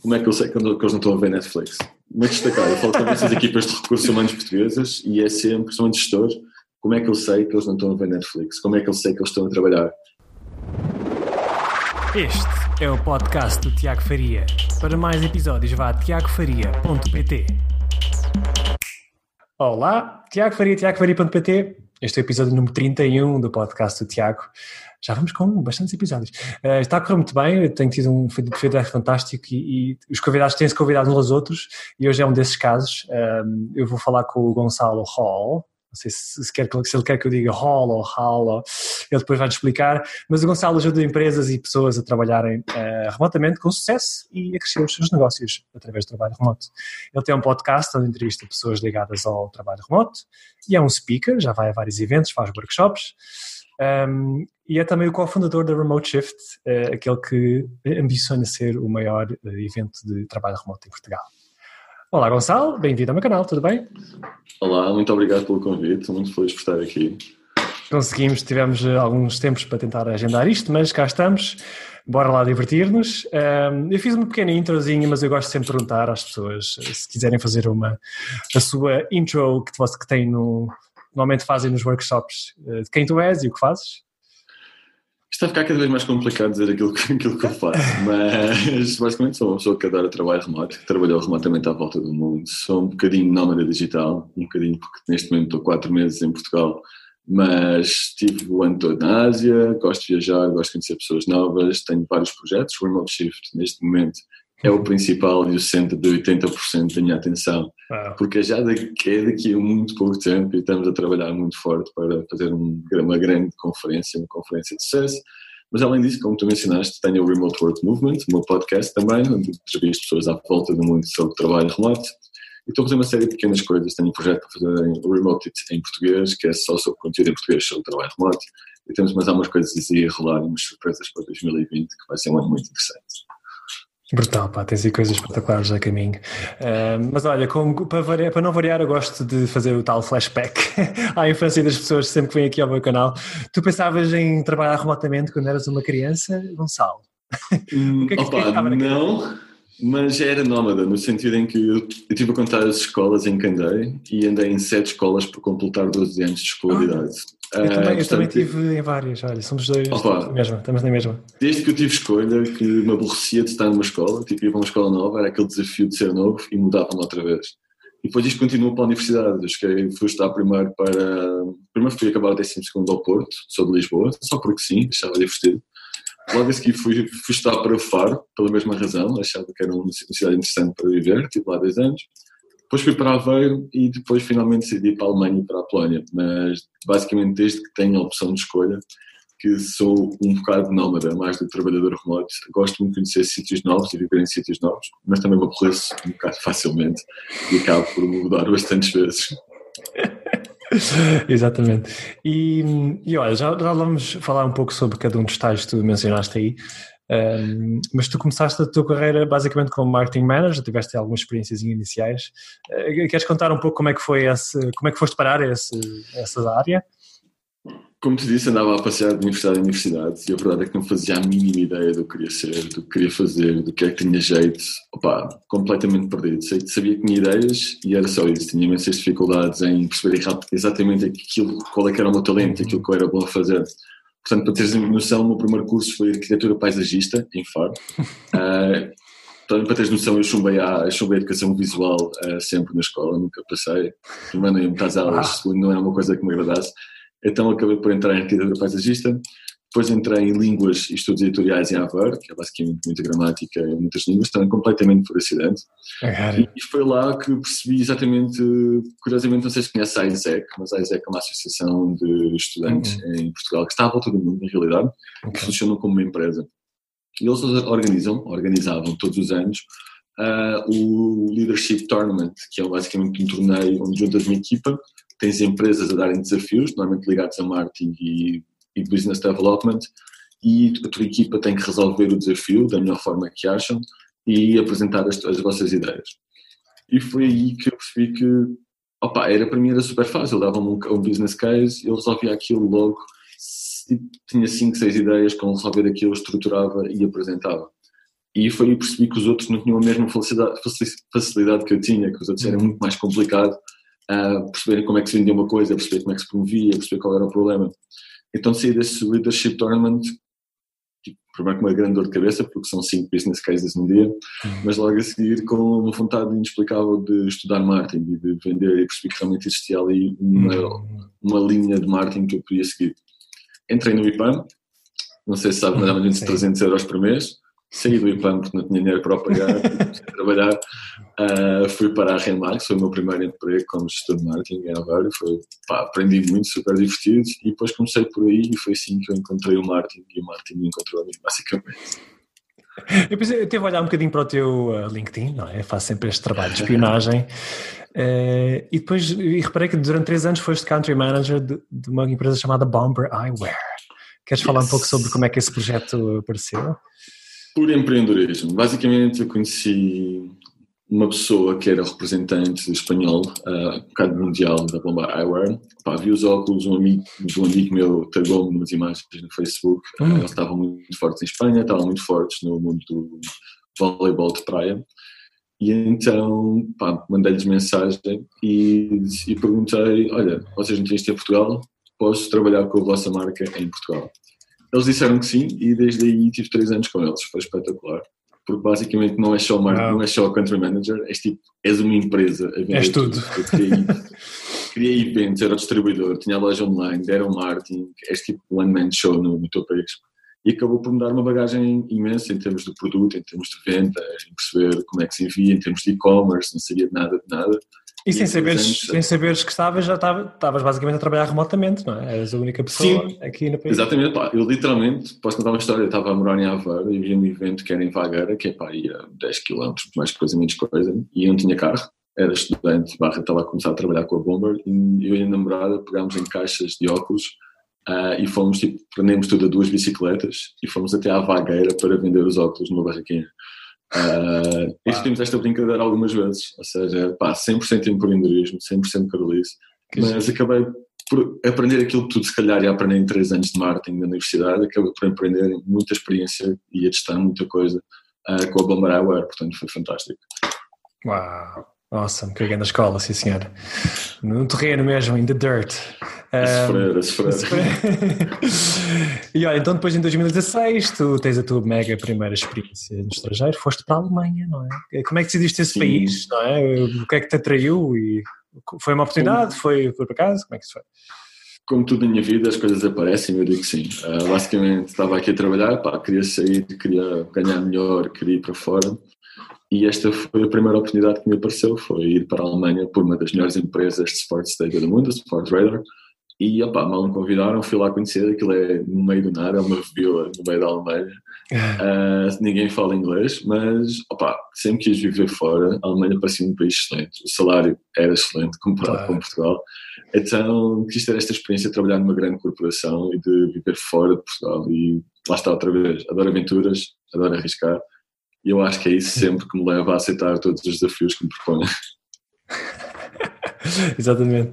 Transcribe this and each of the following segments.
Como é que eu sei que eles não estão a ver Netflix? Muito destacar, eu falo com essas equipas de recursos humanos portuguesas e é sempre, principalmente gestores, como é que eu sei que eles não estão a ver Netflix? Como é que eu sei que eles estão a trabalhar? Este é o podcast do Tiago Faria. Para mais episódios vá a tiagofaria.pt Olá, Tiago Faria, tiagofaria.pt Este é o episódio número 31 do podcast do Tiago já vamos com bastantes episódios. Uh, está a correr muito bem, tenho tido um feedback fantástico e, e os convidados têm-se convidado uns aos outros e hoje é um desses casos. Um, eu vou falar com o Gonçalo Hall, não sei se, se, quer, se ele quer que eu diga Hall ou Hall, ele depois vai-te explicar, mas o Gonçalo ajuda empresas e pessoas a trabalharem uh, remotamente com sucesso e a crescer os seus negócios através do trabalho remoto. Ele tem um podcast onde entrevista pessoas ligadas ao trabalho remoto e é um speaker, já vai a vários eventos, faz workshops. Um, e é também o cofundador da Remote Shift, uh, aquele que ambiciona ser o maior uh, evento de trabalho remoto em Portugal. Olá Gonçalo, bem-vindo ao meu canal, tudo bem? Olá, muito obrigado pelo convite, muito feliz por estar aqui. Conseguimos, tivemos uh, alguns tempos para tentar agendar isto, mas cá estamos, bora lá divertir-nos. Um, eu fiz uma pequena introzinha, mas eu gosto sempre de perguntar às pessoas se quiserem fazer uma, a sua intro que, que tem no, normalmente fazem nos workshops eh, de quem tu és e o que fazes? Está a ficar cada vez mais complicado dizer aquilo, aquilo que eu faço, mas basicamente sou uma pessoa que adora trabalho remoto, trabalhou remotamente à volta do mundo, sou um bocadinho nómada digital, um bocadinho porque neste momento estou quatro meses em Portugal, mas estive o ano todo na Ásia, gosto de viajar, gosto de conhecer pessoas novas, tenho vários projetos, o Remote Shift neste momento é o principal e o centro de 80% da minha atenção. Porque já daqui, é daqui a muito pouco tempo e estamos a trabalhar muito forte para fazer um, uma grande conferência, uma conferência de sucesso. Mas além disso, como tu mencionaste, tenho o Remote Work Movement, o meu podcast também, onde entrevisto pessoas à volta do mundo sobre trabalho remoto. E estou a fazer uma série de pequenas coisas. Tenho um projeto para fazer o Remote em português, que é só sobre conteúdo em português sobre trabalho remoto. E temos mais algumas coisas aí a rolar, umas surpresas para 2020, que vai ser um ano muito interessante. Brutal, pá, tens aí coisas espetaculares a caminho. Uh, mas olha, como, para, variar, para, não variar, eu gosto de fazer o tal flashback à infância das pessoas sempre que vêm aqui ao meu canal. Tu pensavas em trabalhar remotamente quando eras uma criança, Gonçalo? Hum, o que é que, opa, que estava na não, mas era nómada, no sentido em que eu, eu tive a contar as escolas em que andei e andei em sete escolas para completar 12 anos de escolaridade. Ah. Eu, também, eu também tive em várias, olha, somos dois, opa, mesma, estamos na mesma. Desde que eu tive escolha, que me aborrecia de estar numa escola, tipo, ir para uma escola nova, era aquele desafio de ser novo e mudava-me outra vez. E depois isto continuou para a universidade. Eu cheguei, fui estudar primeiro para. Primeiro fui acabar o 12 ao Porto, sou de Lisboa, só porque sim, achava divertido. Logo a seguir fui, fui estudar para Faro, pela mesma razão, achava que era uma cidade interessante para viver, tive lá 10 anos. Depois fui para Aveiro e depois finalmente decidi para a Alemanha e para a Polónia. Mas basicamente desde que tenho a opção de escolha, que sou um bocado nómada, mais do trabalhador remoto. Gosto muito de conhecer sítios novos e viver em sítios novos, mas também me aborreço um bocado facilmente e acabo por mudar bastantes vezes. Exatamente. E, e olha, já, já vamos falar um pouco sobre cada um dos tais que tu mencionaste aí. Um, mas tu começaste a tua carreira basicamente como marketing manager, tiveste algumas experiências iniciais. Uh, queres contar um pouco como é que foi esse, como é que foste parar esse, essa área? Como te disse, andava a passear de universidade em universidade e a verdade é que não fazia a mínima ideia do que queria ser, do que queria fazer, do que é que tinha jeito. Opa, completamente perdido. Sabia que tinha ideias e era só isso. Tinha imensas dificuldades em perceber exatamente aquilo, qual é que era o meu talento, aquilo que eu era bom a fazer. Portanto, para teres noção, o meu primeiro curso foi arquitetura paisagista, em Faro. uh, então, para teres noção, eu chumbei a, eu chumbei a educação visual uh, sempre na escola, nunca passei. Primeiro ia muitas aulas, ah. segundo não era uma coisa que me agradasse. Então acabei por entrar em arquitetura paisagista. Depois entrei em línguas e estudos editoriais em Aveiro, que é basicamente muita gramática e muitas línguas, também completamente por acidente. É, e foi lá que percebi exatamente, curiosamente, não sei se conhece a ISEC, mas a ISEC é uma associação de estudantes uhum. em Portugal, que está à volta do mundo, na realidade, okay. que funcionam como uma empresa. E eles organizam, organizavam todos os anos, uh, o Leadership Tournament, que é basicamente um torneio onde juntas uma equipa, tens empresas a darem desafios, normalmente ligados a marketing e e business development e a tua equipa tem que resolver o desafio da melhor forma que acham e apresentar as, as vossas ideias. E foi aí que eu percebi que opa, era, para mim era super fácil, dava-me um, um, business case, eu resolvia aquilo logo, tinha 5, 6 ideias, com resolver aquilo, estruturava e apresentava. E foi aí percebi que os outros não tinham a mesma facilidade, facilidade que eu tinha, que os outros era muito mais complicado a perceberem como é que se vendia uma coisa, a perceber como é que se promovia, a perceber qual era o problema. Então saí desse Leadership Tournament tipo, primeiro com uma grande dor de cabeça, porque são cinco business cases num dia, uhum. mas logo a seguir com uma vontade inexplicável de estudar marketing e de vender e percebi que realmente existia ali uma, uhum. uma linha de marketing que eu podia seguir. Entrei no IPAM, não sei se sabe, mas ou menos 300 euros por mês, saí do IPAM porque não tinha dinheiro para o pagar, trabalhar, uh, fui para a Remax, foi o meu primeiro emprego como gestor de marketing em Aveiro, foi, pá, aprendi muito, super divertido e depois comecei por aí e foi assim que eu encontrei o marketing e o marketing me encontrou a mim, basicamente. Eu, pensei, eu teve a olhar um bocadinho para o teu uh, LinkedIn, não é? Faço sempre este trabalho de espionagem. Uh, e depois e reparei que durante três anos foste country manager de, de uma empresa chamada Bomber Eyewear. Queres yes. falar um pouco sobre como é que esse projeto apareceu? Por empreendedorismo. Basicamente, eu conheci uma pessoa que era representante espanhol, uh, um bocado mundial da Bomba Eyewear. Pá, vi os óculos, um amigo um amigo meu tagou-me umas imagens no Facebook. Uh, eles estavam muito fortes em Espanha, estavam muito fortes no mundo do voleibol de praia. E então, mandei-lhes mensagem e, e perguntei: Olha, vocês não têm isto em Portugal? Posso trabalhar com a vossa marca em Portugal? Eles disseram que sim e desde aí tive três anos com eles, foi espetacular. Porque basicamente não é só marketing, não é só country manager, és tipo, és uma empresa. És tudo. Eu criei, criei eventos, era o distribuidor, tinha loja online, deram marketing, és tipo one man show no, no teu país. E acabou por me dar uma bagagem imensa em termos de produto, em termos de venda, em perceber como é que se envia, em termos de e-commerce, não sabia de nada de nada. E, sem saberes, sem saberes que estavas, já estavas basicamente a trabalhar remotamente, não é? Eras a única pessoa Sim, aqui no país. Exatamente, pá, eu literalmente, posso contar uma história, eu estava a morar em Aveiro e vi um evento que era em Vagueira, que é pá, ia 10 km, mais coisa, menos coisa, e eu não tinha carro, era estudante, barra, estava a começar a trabalhar com a Bomber, e eu e a namorada pegámos em caixas de óculos uh, e fomos, tipo, prendemos tudo a duas bicicletas e fomos até à Vagueira para vender os óculos numa barraquinha. Uh, e temos esta brincadeira algumas vezes, ou seja, pá, 100% empreendedorismo, 100% carolice, mas acabei por aprender aquilo que tudo se calhar ia aprender em 3 anos de marketing na universidade, acabei por aprender muita experiência e a testar muita coisa uh, com a Bomber Eyewear, portanto foi fantástico. Uau! Awesome, que na escola, sim senhor. No terreno mesmo, in the dirt. A sofrer, a sofrer. e olha, então depois em 2016 tu tens a tua mega primeira experiência no estrangeiro, foste para a Alemanha, não é? Como é que decidiste esse sim. país, não é? O que é que te atraiu? E foi uma oportunidade? Foi, foi por acaso? Como é que isso foi? Como tudo na minha vida, as coisas aparecem, eu digo que sim. Uh, basicamente, estava aqui a trabalhar, pá, queria sair, queria ganhar melhor, queria ir para fora e esta foi a primeira oportunidade que me apareceu, foi ir para a Alemanha por uma das melhores empresas de sports data do mundo, Sport Radar. E opa, mal me convidaram, fui lá conhecer, aquilo é no meio do nada, é uma vila no meio da Alemanha. Uh, ninguém fala inglês, mas opa, sempre quis viver fora. A Alemanha parecia um país excelente, o salário era excelente comparado com Portugal. Então quis ter esta experiência de trabalhar numa grande corporação e de viver fora de Portugal. E lá está outra vez, adoro aventuras, adoro arriscar e eu acho que é isso sempre que me leva a aceitar todos os desafios que me proponho. Exatamente.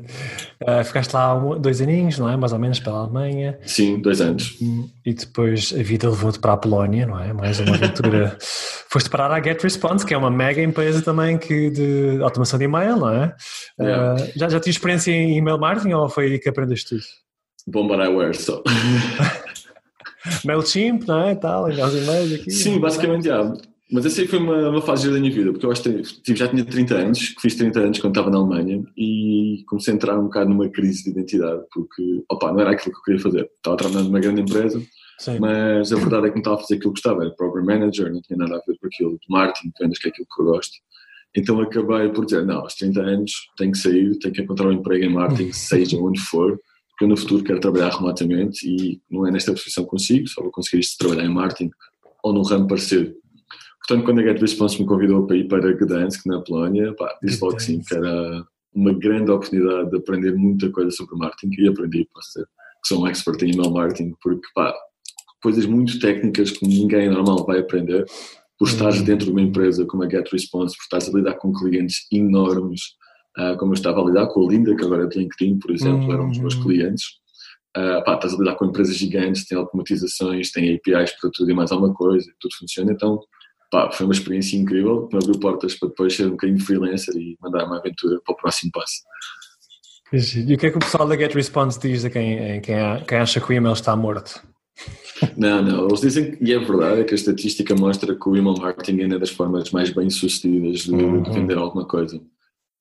Uh, ficaste lá um, dois aninhos, não é? Mais ou menos pela Alemanha. Sim, dois anos. E depois a vida levou-te para a Polónia, não é? Mais uma aventura. Foste parar à Get Response, que é uma mega empresa também que de automação de e-mail, não é? Yeah. Uh, já, já tinha experiência em e-mail marketing ou foi aí que aprendeste tudo? Bombar Eyewear só. MailChimp, não é? Tal, enviar os e-mails aqui. Sim, basicamente, já. Mas essa aí foi uma, uma fase da minha vida, porque eu acho que tipo, já tinha 30 anos, fiz 30 anos quando estava na Alemanha e comecei a entrar um bocado numa crise de identidade, porque, opa, não era aquilo que eu queria fazer. Estava trabalhando numa grande empresa, Sim. mas a verdade é que não estava a fazer aquilo que gostava, era program manager, não tinha nada a ver com aquilo de marketing, vendas, que é aquilo que eu gosto. Então acabei por dizer, não, aos 30 anos tenho que sair, tenho que encontrar um emprego em marketing, seja onde for, porque eu no futuro quero trabalhar remotamente e não é nesta profissão que consigo, só vou conseguir isto trabalhar em marketing ou num ramo parecido Portanto, quando a Get Response me convidou para ir para Gdansk, na Polónia, pá, disse logo sim, que era uma grande oportunidade de aprender muita coisa sobre marketing e aprendi, posso dizer, que sou um expert em email marketing, porque, pá, coisas muito técnicas que ninguém normal vai aprender, por estares uhum. dentro de uma empresa como a Get Response, por estares a lidar com clientes enormes, uh, como eu estava a lidar com a Linda, que agora é de LinkedIn, por exemplo, era um dos meus uhum. clientes. Uh, pá, estás a lidar com empresas gigantes, tem automatizações, tem APIs para tudo e mais alguma coisa, tudo funciona, então pá, foi uma experiência incrível que me abriu portas para depois ser um bocadinho freelancer e mandar uma aventura para o próximo passo. E o que é que o pessoal da Get Response diz a quem, quem, quem acha que o e-mail está morto? Não, não, eles dizem que, e é verdade, é que a estatística mostra que o email marketing é uma das formas mais bem sucedidas de, uhum. de vender alguma coisa.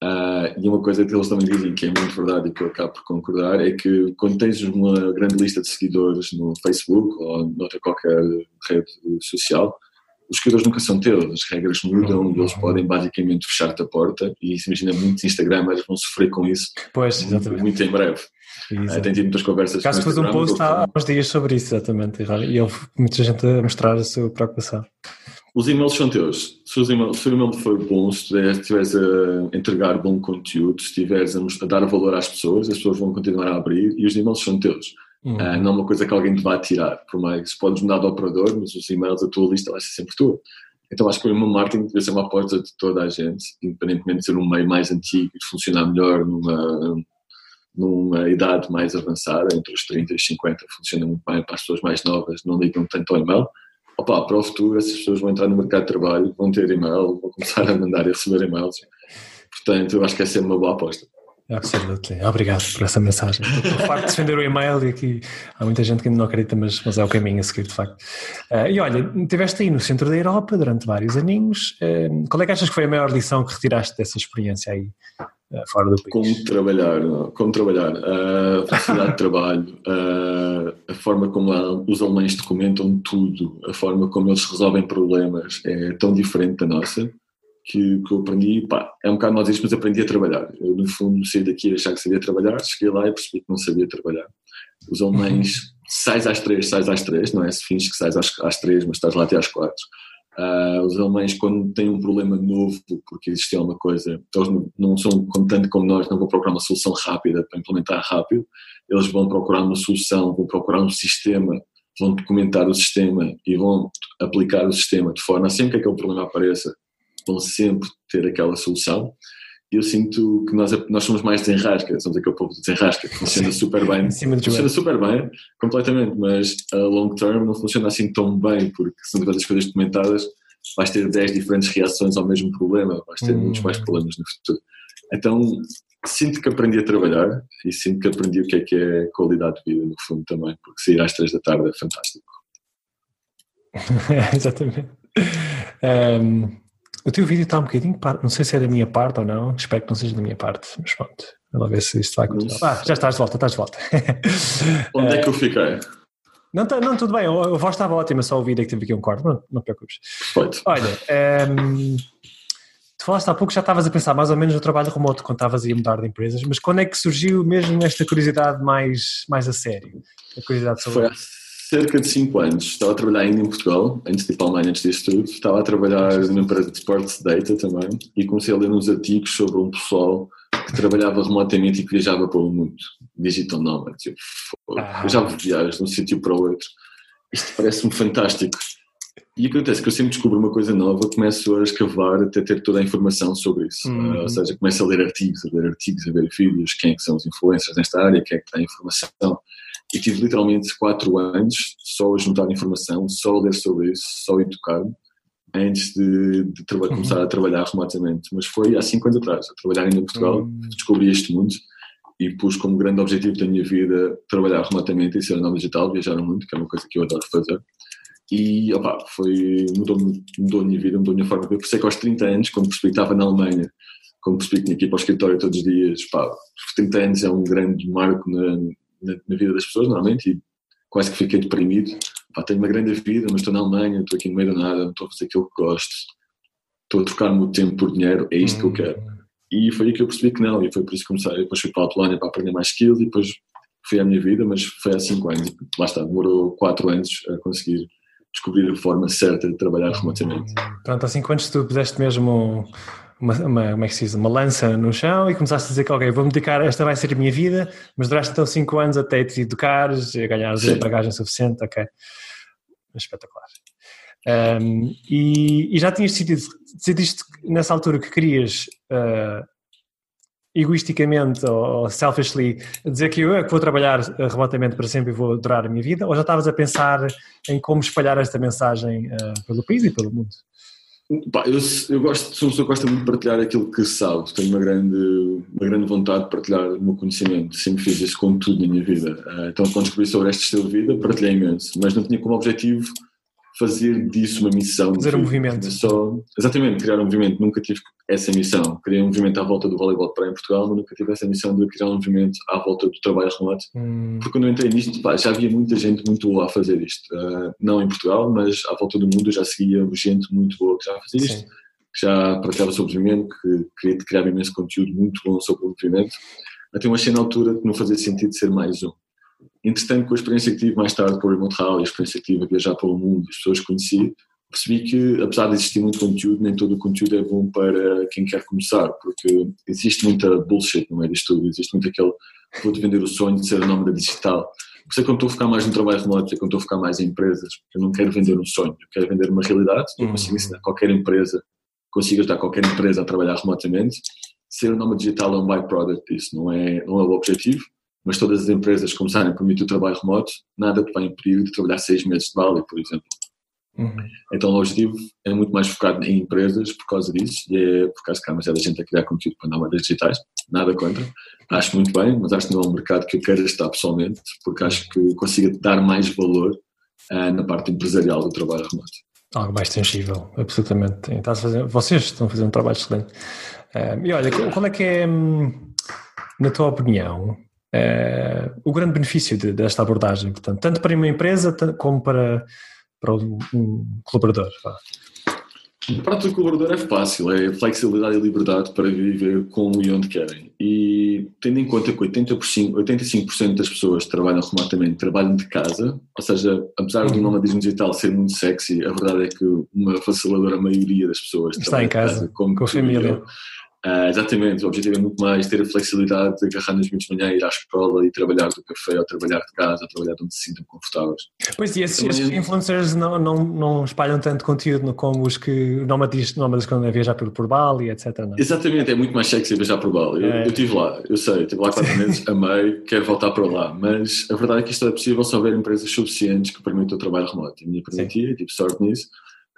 Uh, e uma coisa que eles também dizem que é muito verdade e que eu acabo por concordar é que quando tens uma grande lista de seguidores no Facebook ou noutra qualquer rede social, os seguidores nunca são teus, as regras mudam eles podem basicamente fechar-te a porta e se imagina muitos Instagramers vão sofrer com isso pois, muito, muito em breve. Uh, tem tido muitas conversas Caso fosse um post há uns dias sobre isso, exatamente, e houve muita gente a mostrar a sua preocupação. Os e-mails são teus. Se, os emails, se o e-mail for bom, se estiveres a entregar bom conteúdo, se estiveres a, a, dar valor às pessoas, as pessoas vão continuar a abrir e os e-mails são teus. Uhum. Uh, não é uma coisa que alguém te vai tirar. Por mais podes mudar de operador, mas os e-mails, a tua lista vai ser sempre tua. Então acho que o e-mail marketing deve ser uma aposta de toda a gente, independentemente de ser um meio mais antigo e funcionar melhor numa, numa idade mais avançada, entre os 30 e os 50, funciona muito bem para as pessoas mais novas, não ligam tanto ao e-mail opa, para o futuro essas pessoas vão entrar no mercado de trabalho, vão ter e-mail, vão começar a mandar e receber e-mails. Portanto, eu acho que essa é uma boa aposta. Absolutamente. Obrigado por essa mensagem. O facto de defender o e-mail e aqui há muita gente que ainda não acredita, mas, mas é o caminho a seguir, de facto. Uh, e olha, estiveste aí no centro da Europa durante vários aninhos. Uh, qual é que achas que foi a maior lição que retiraste dessa experiência aí? Eh, fora do país. Como trabalhar, como trabalhar, a facilidade de trabalho, a, forma como os alemães documentam tudo, a forma como eles resolvem problemas é tão diferente da nossa que, que eu aprendi, pá, é um bocado nós isso, mas aprendi a trabalhar. Eu, no fundo, saí daqui a achar que sabia trabalhar, cheguei lá e percebi que não sabia trabalhar. Os alemães, uhum. sais às três, sais às três, não é? Se fins que sais às, às três, mas estás lá até às quatro. Uh, os alemães, quando têm um problema novo, porque existe alguma coisa, eles não, não são tanto como nós, não vão procurar uma solução rápida para implementar rápido, eles vão procurar uma solução, vão procurar um sistema, vão documentar o sistema e vão aplicar o sistema de forma, sempre que aquele problema apareça, vão sempre ter aquela solução eu sinto que nós, nós somos mais desenrasca, somos aquele povo de desenrasca, que funciona super bem, funciona super bem, completamente, mas a long term não funciona assim tão bem, porque se não tiveres as coisas documentadas, vais ter 10 diferentes reações ao mesmo problema, vais ter hum. muitos mais problemas no futuro. Então, sinto que aprendi a trabalhar e sinto que aprendi o que é que é qualidade de vida, no fundo, também, porque sair às 3 da tarde é fantástico. Exatamente. Um o teu vídeo está um bocadinho, não sei se é da minha parte ou não, espero que não seja da minha parte, mas pronto, vamos ver se isto vai acontecer. Ah, já estás de volta, estás de volta. Onde é que eu fiquei? Não, tá, não tudo bem, a voz estava ótima, só o vídeo é que teve aqui um quarto, não, não te preocupes. Perfeito. Olha, um, ehm, tu falaste há pouco, já estavas a pensar mais ou menos no trabalho remoto quando estavas a mudar de empresas, mas quando é que surgiu mesmo esta curiosidade mais, mais a sério? A curiosidade sobre Foi cerca de 5 anos. Estava a trabalhar ainda em Portugal, antes de ir para a Alemanha, antes disso tudo. Estava a trabalhar numa empresa de Sports Data também e comecei a ler uns artigos sobre um pessoal que trabalhava remotamente e que viajava pelo mundo. Digital Nomad. Eu, ah. eu já viagens de um sítio para o outro. Isto parece-me fantástico. E acontece que eu sempre descubro uma coisa nova, começo a escavar até ter toda a informação sobre isso. Uhum. Uh, ou seja, começo a ler artigos, a ver artigos, a ver vídeos, quem é que são os influencers nesta área, quem é que tem informação e tive literalmente quatro anos só a juntar informação, só a ler sobre isso, só a educar, antes de, de uhum. começar a trabalhar remotamente. Mas foi há cinco anos atrás, a trabalhar ainda em Portugal, uhum. descobri este mundo e pus como grande objetivo da minha vida trabalhar remotamente e ser nova digital, viajar muito, que é uma coisa que eu adoro fazer. E opa, foi, mudou, mudou a minha vida, mudou a minha forma de ver. Por isso é que aos 30 anos, quando percebi que estava na Alemanha, quando percebi que tinha que ir para o escritório todos os dias, pá, 30 anos é um grande marco na, na, na, vida das pessoas, normalmente, e quase que fiquei deprimido. Pá, tenho uma grande vida, mas estou na Alemanha, estou aqui no meio do nada, não estou a fazer aquilo que gosto, estou a trocar o meu tempo por dinheiro, é isto que eu quero. E foi aí que eu percebi que não, e foi por isso que comecei. Depois fui para a Polónia para aprender mais skills, e depois foi a minha vida, mas foi há 5 anos. Lá está, demorou 4 anos a conseguir descobrir a forma certa de trabalhar remotamente. Pronto, há 5 anos tu puseste mesmo uma, uma, como é que se diz, uma lança no chão e começaste a dizer que, ok, vou-me dedicar, esta vai ser a minha vida, mas duraste então 5 anos até te educares, ganhares a bagagem suficiente, ok. Espetacular. Um, e, e, já tinhas decidido, decidiste nessa altura que querias uh, egoisticamente ou selfishly dizer que eu é que vou trabalhar remotamente para sempre e vou durar a minha vida, ou já estavas a pensar em como espalhar esta mensagem uh, pelo país e pelo mundo? Pá, eu, eu gosto, sou uma pessoa que gosta muito de partilhar aquilo que sabe. Tenho uma grande, uma grande vontade de partilhar o meu conhecimento. Sempre fiz isso com tudo na minha vida. Uh, então, quando descobri sobre este estilo de vida, partilhei imenso. Mas não tinha como objetivo fazer disso uma missão. Fazer um movimento. Só, exatamente, criar um movimento. Nunca tive essa missão. Criei um movimento à volta do voleibol para em Portugal, mas nunca tive essa missão de criar um movimento à volta do trabalho remoto. Hum. Porque quando eu entrei nisto, pá, já havia muita gente muito boa a fazer isto. Uh, não em Portugal, mas à volta do mundo já seguia gente muito boa que já fazia isto. Sim. Já partilhava sobre o movimento, que queria criar imenso conteúdo muito bom sobre o movimento. Até eu achei na altura que não fazia sentido ser mais um. Entretanto, com a experiência que tive mais tarde o Remote Hall, a experiência que tive a viajar pelo mundo, as pessoas que conheci, percebi que, apesar de existir muito conteúdo, nem todo o conteúdo é bom para quem quer começar, porque existe muita bullshit no meio disto tudo, existe muito aquele vou-te vender o sonho de ser a nómada digital. Por isso é que eu estou a focar mais no trabalho remoto, por é que eu estou a focar mais em empresas, porque eu não quero vender um sonho, eu quero vender uma realidade, eu uhum. consigo ensinar qualquer empresa, consigo ajudar qualquer empresa a trabalhar remotamente, ser o nómada digital é um byproduct disso, não é, não é o objetivo, mas todas as empresas começarem a permitir o trabalho remoto, nada te vai impedir de trabalhar seis meses de Bali, por exemplo. Uhum. Então o objetivo é muito mais focado em empresas por causa disso, e é por causa que há demasiada gente a criar conteúdo para nómadas digitais, nada contra. Acho muito bem, mas acho que não é um mercado que eu quero estar pessoalmente, porque acho que consiga dar mais valor uh, na parte empresarial do trabalho remoto. Algo mais tangível, absolutamente. Fazer, vocês estão fazer um trabalho excelente. Uh, e olha, qual é que é, hum, na tua opinião, é, o grande benefício de, desta abordagem, portanto, tanto para uma empresa como para, para um, um colaborador. Para o colaborador é fácil, é flexibilidade e liberdade para viver como e onde querem. E tendo em conta que 80%, 85% das pessoas que trabalham remotamente trabalham de casa, ou seja, apesar uhum. do nomadismo digital ser muito sexy, a verdade é que uma facilitadora maioria das pessoas está em casa, casa com a família. Uh, exatamente, o objetivo é muito mais ter a flexibilidade de agarrar nas minhas manhãs, ir à escola e trabalhar do café, ou trabalhar de casa, ou trabalhar de onde se sintam confortáveis. Pois e esses, esses influencers não, não, não espalham tanto conteúdo como os que nómadas, nómadas quando é viajar por, por Bali, etc. Não? Exatamente, é muito mais sexy viajar por Bali. Eu, é. eu estive lá, eu sei, estive lá quatro meses, amei, quero voltar para lá, mas a verdade é que isto é possível se houver empresas suficientes que permitam o trabalho remoto. A minha permitia, tive sorte nisso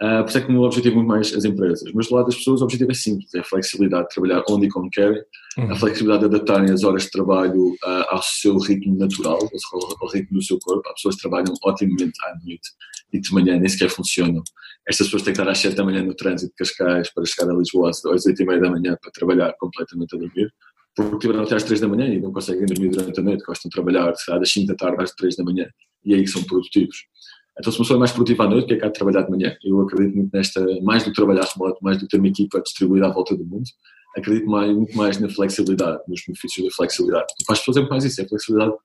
Uh, por isso é que o meu objetivo é muito mais as empresas. Mas do lado das pessoas, o objetivo é simples: é a flexibilidade de trabalhar onde e como querem, uhum. a flexibilidade de adaptarem as horas de trabalho uh, ao seu ritmo natural, ao, ao, ritmo do seu corpo. Há pessoas que trabalham otimamente à noite e de manhã nem sequer funcionam. Estas pessoas têm que estar às 7 da manhã no trânsito de Cascais para chegar a Lisboa às 8 e meia da manhã para trabalhar completamente a dormir. Porque tiveram até às 3 da manhã e não conseguem dormir durante a noite, gostam de trabalhar, das 5 da tarde às 3 da manhã e aí são produtivos. Então, se uma pessoa é mais produtiva à noite, que é cá de trabalhar de manhã. Eu acredito muito nesta, mais do trabalhar remoto, mais do ter uma equipa distribuída à volta do mundo, acredito mais, muito mais na flexibilidade, nos benefícios da flexibilidade. Tu faz fazer mais isso, é a flexibilidade de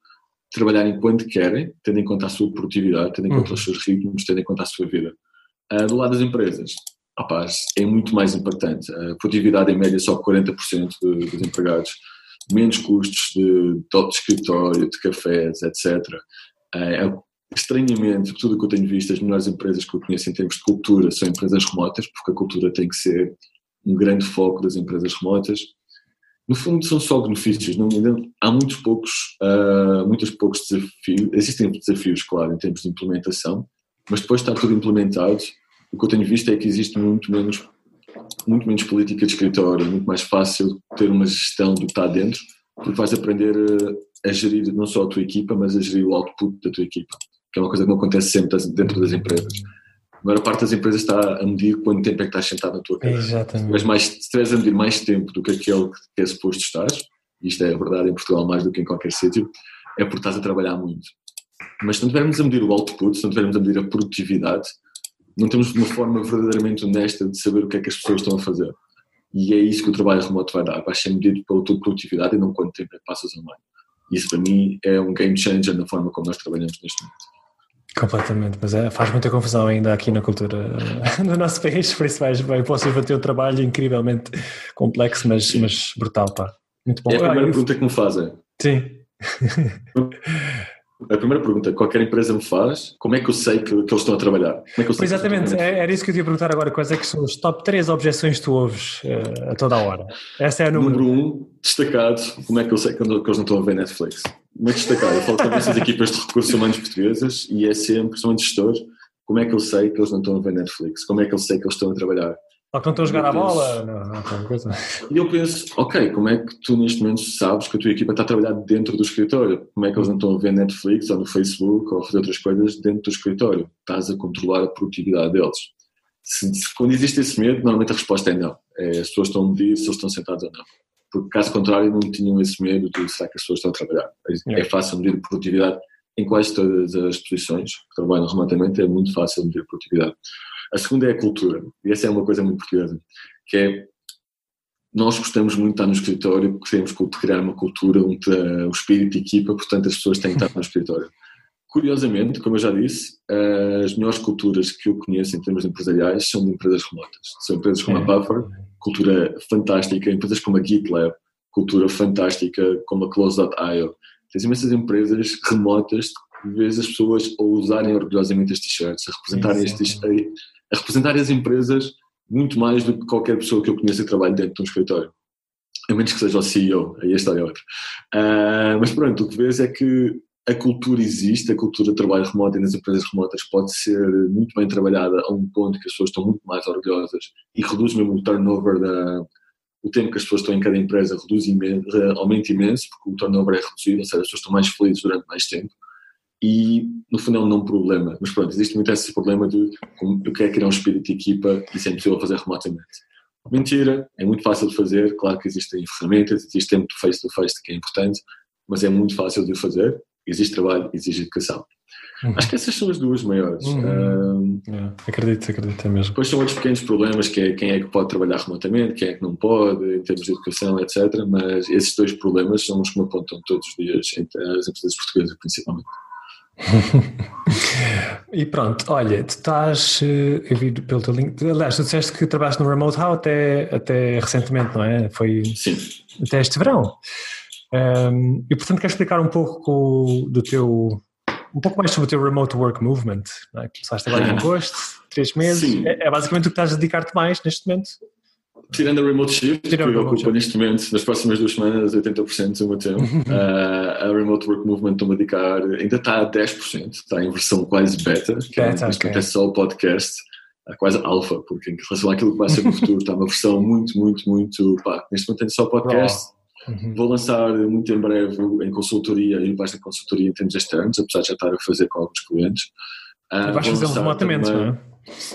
trabalhar enquanto querem, tendo em conta a sua produtividade, tendo em conta uhum. os seus ritmos, tendo em conta a sua vida. Uh, do lado das empresas, rapaz, é muito mais impactante. A produtividade em média só 40% dos empregados, menos custos de, de escritório, de cafés, etc. Uh, estranhamente, tudo o que eu tenho visto, as melhores empresas que eu conheço em termos de cultura são empresas remotas, porque a cultura tem que ser um grande foco das empresas remotas. No fundo, são só benefícios. Não, há muitos poucos, uh, muitos poucos desafios. Existem desafios, claro, em termos de implementação, mas depois de estar tudo implementado, o que eu tenho visto é que existe muito menos, muito menos política de escritório, muito mais fácil ter uma gestão do que está dentro, porque vais aprender a, a gerir não só a tua equipa, mas a gerir o output da tua equipa que é uma coisa que não acontece sempre dentro das empresas. A maior parte das empresas está a medir quanto tempo é que estás sentado na tua casa. Exatamente. Se, mais, se estiveres a medir mais tempo do que aquele que é suposto estar, isto é verdade em Portugal mais do que em qualquer sítio, é porque estás a trabalhar muito. Mas se não tivermos a medir o output, se não tivermos a medir a produtividade, não temos uma forma verdadeiramente honesta de saber o que é que as pessoas estão a fazer. E é isso que o trabalho remoto vai dar. Vai ser medido pela tua produtividade e não quanto tempo é que passas online. Isso para mim é um game changer na forma como nós trabalhamos neste momento. Completamente, mas é, faz muita confusão ainda aqui na cultura do nosso país, por isso vais, vai, posso o teu trabalho incrivelmente complexo, mas, mas brutal, pá. Muito bom. É a primeira pergunta que me fazem. Sim. A primeira pergunta que qualquer empresa me faz, como é que eu sei que, que eles estão a trabalhar? É eu Exatamente, é, era isso que eu te ia perguntar agora, quais é que são os top 3 objeções que tu ouves uh, a toda a hora? Essa é a número... Número 1, um, destacado, como é que eu sei que, que eles não estão a ver Netflix? Muito destacado, eu falo com essas equipas de recursos humanos portuguesas e é sempre, principalmente gestores, como é que eu sei que eles não estão a ver Netflix? Como é que eu sei que eles estão a trabalhar? Ou que não estão a jogar a bola, não, não, não, coisa. E eu penso, ok, como é que tu neste momento sabes que a tua equipa está a trabalhar dentro do escritório? Como é que eles não estão a ver Netflix ou no Facebook ou a fazer outras coisas dentro do escritório? Estás a controlar a produtividade deles. Se, se, quando existe esse medo, normalmente a resposta é não. É, as pessoas estão a medir se eles estão sentados ou não. Porque caso contrário não tinham esse medo de será que as pessoas estão a trabalhar. É, fácil medir produtividade em quase todas as posições que trabalham remotamente, é muito fácil medir produtividade. A segunda é a cultura, e essa é uma coisa muito portuguesa, que é nós gostamos muito de estar no escritório, queremos criar uma cultura onde uh, o espírito de equipa, portanto as pessoas têm que estar no escritório. Curiosamente, como eu já disse, as melhores culturas que eu conheço em termos empresariais são de empresas remotas. São empresas como a é. Buffer, cultura fantástica, empresas como a GitLab, cultura fantástica, como a Close.io. Tens imensas empresas remotas que vês as pessoas a usarem orgulhosamente estes t-shirts, a representarem estes, a representar as empresas muito mais do que qualquer pessoa que eu conheça que trabalhe dentro de um escritório. A menos que seja o CEO, aí a história é outra. Uh, mas pronto, o que vês é que a cultura existe, a cultura de trabalho remoto e nas empresas remotas pode ser muito bem trabalhada a um ponto que as pessoas estão muito mais orgulhosas e reduz mesmo o turnover da, o tempo que as pessoas estão em cada empresa reduz imenso, aumenta imenso, porque o turnover é reduzido, ou seja, as pessoas estão mais felizes durante mais tempo e no fundo é um não problema. Mas pronto, existe muito esse problema de como eu quero criar um espírito de equipa e isso é impossível fazer remotamente. Mentira, é muito fácil de fazer, claro que existem ferramentas, existe tempo de face to face que é importante, mas é muito fácil de fazer, existe trabalho, existe educação. Uhum. Acho que essas são as duas maiores. Uhum. Um, acredito, acredito é mesmo. Depois são outros pequenos problemas, que é quem é que pode trabalhar remotamente, quem é que não pode, em termos de educação, etc. Mas esses dois problemas são os que me apontam todos os dias, entre as empresas portuguesas principalmente. e pronto, olha, tu estás, eh, eu vi pelo teu link, aliás, tu disseste que trabalhaste no Remote How até, até recentemente, não é? Foi Sim. até este verão. Um, e portanto, queres explicar um pouco do teu, um pouco mais sobre o teu Remote Work Movement? É? Começaste agora em agosto, três meses, é, é, basicamente o que estás a dedicar-te mais neste momento? Tirando a remote shift, Tirando que ocupa neste momento, nas próximas duas semanas, 80% do meu tempo, uh, a remote work movement estou-me a dedicar, ainda está a 10%, está em versão quase beta, que é, neste okay. é só o podcast, quase alfa, porque em relação àquilo que vai ser no futuro, está uma versão muito, muito, muito, pá, neste momento tenho só o podcast, Uhum. Vou lançar muito em breve em consultoria, em de consultoria em termos externos, apesar de já estar a fazer com alguns clientes. Uh, vais fazer remotamente, não é?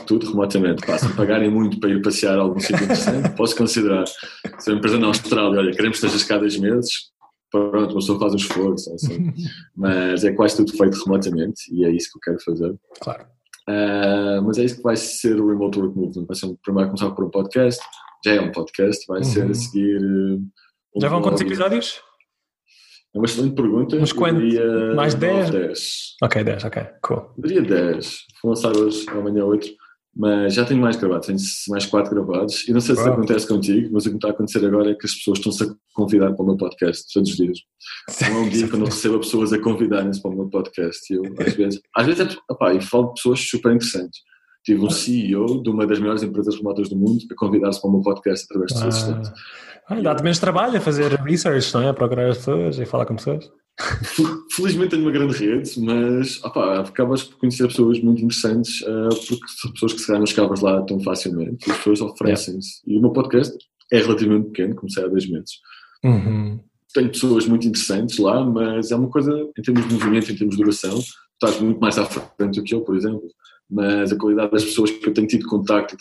Tudo remotamente. Pá, se me pagarem muito para ir passear a algum sítio interessante, posso considerar. Se é uma empresa na Austrália, olha, queremos estejas cada meses, pronto, uma pessoa faz um esforço. Assim. Mas é quase tudo feito remotamente e é isso que eu quero fazer. Claro. Uh, mas é isso que vai ser o Remote Work Movement. Vai ser primeiro começar por um podcast, já é um podcast, vai uhum. ser a seguir. Uh, já vão quantos episódios? É uma excelente pergunta. Mas quanto? Mais 10? 10. Ok, 10, ok, cool. Eu diria 10. Vou lançar hoje, amanhã outro. Mas já tenho mais gravados, tenho mais 4 gravados. E não sei se isso acontece contigo, mas o que está a acontecer agora é que as pessoas estão-se a convidar para o meu podcast todos os dias. Não é um dia quando eu recebo pessoas a convidarem-se para o meu podcast. E eu, às vezes, às vezes é, opá, e falo de pessoas super interessantes. Tive um CEO de uma das maiores empresas remotas do mundo a convidar-se para o meu podcast através do seu assistente. Ah, Dá-te menos trabalho a fazer research, não é? A procurar as pessoas e falar com pessoas. Felizmente tenho uma grande rede, mas opa, acabas por conhecer pessoas muito interessantes uh, porque são pessoas que se calhar não chegavas lá tão facilmente as pessoas oferecem-se. Yeah. E o meu podcast é relativamente pequeno, comecei há dois meses. Uhum. Tenho pessoas muito interessantes lá, mas é uma coisa, em termos de movimento, em termos de duração, estás muito mais à frente do que eu, por exemplo. Mas a qualidade das pessoas que eu tenho tido contacto,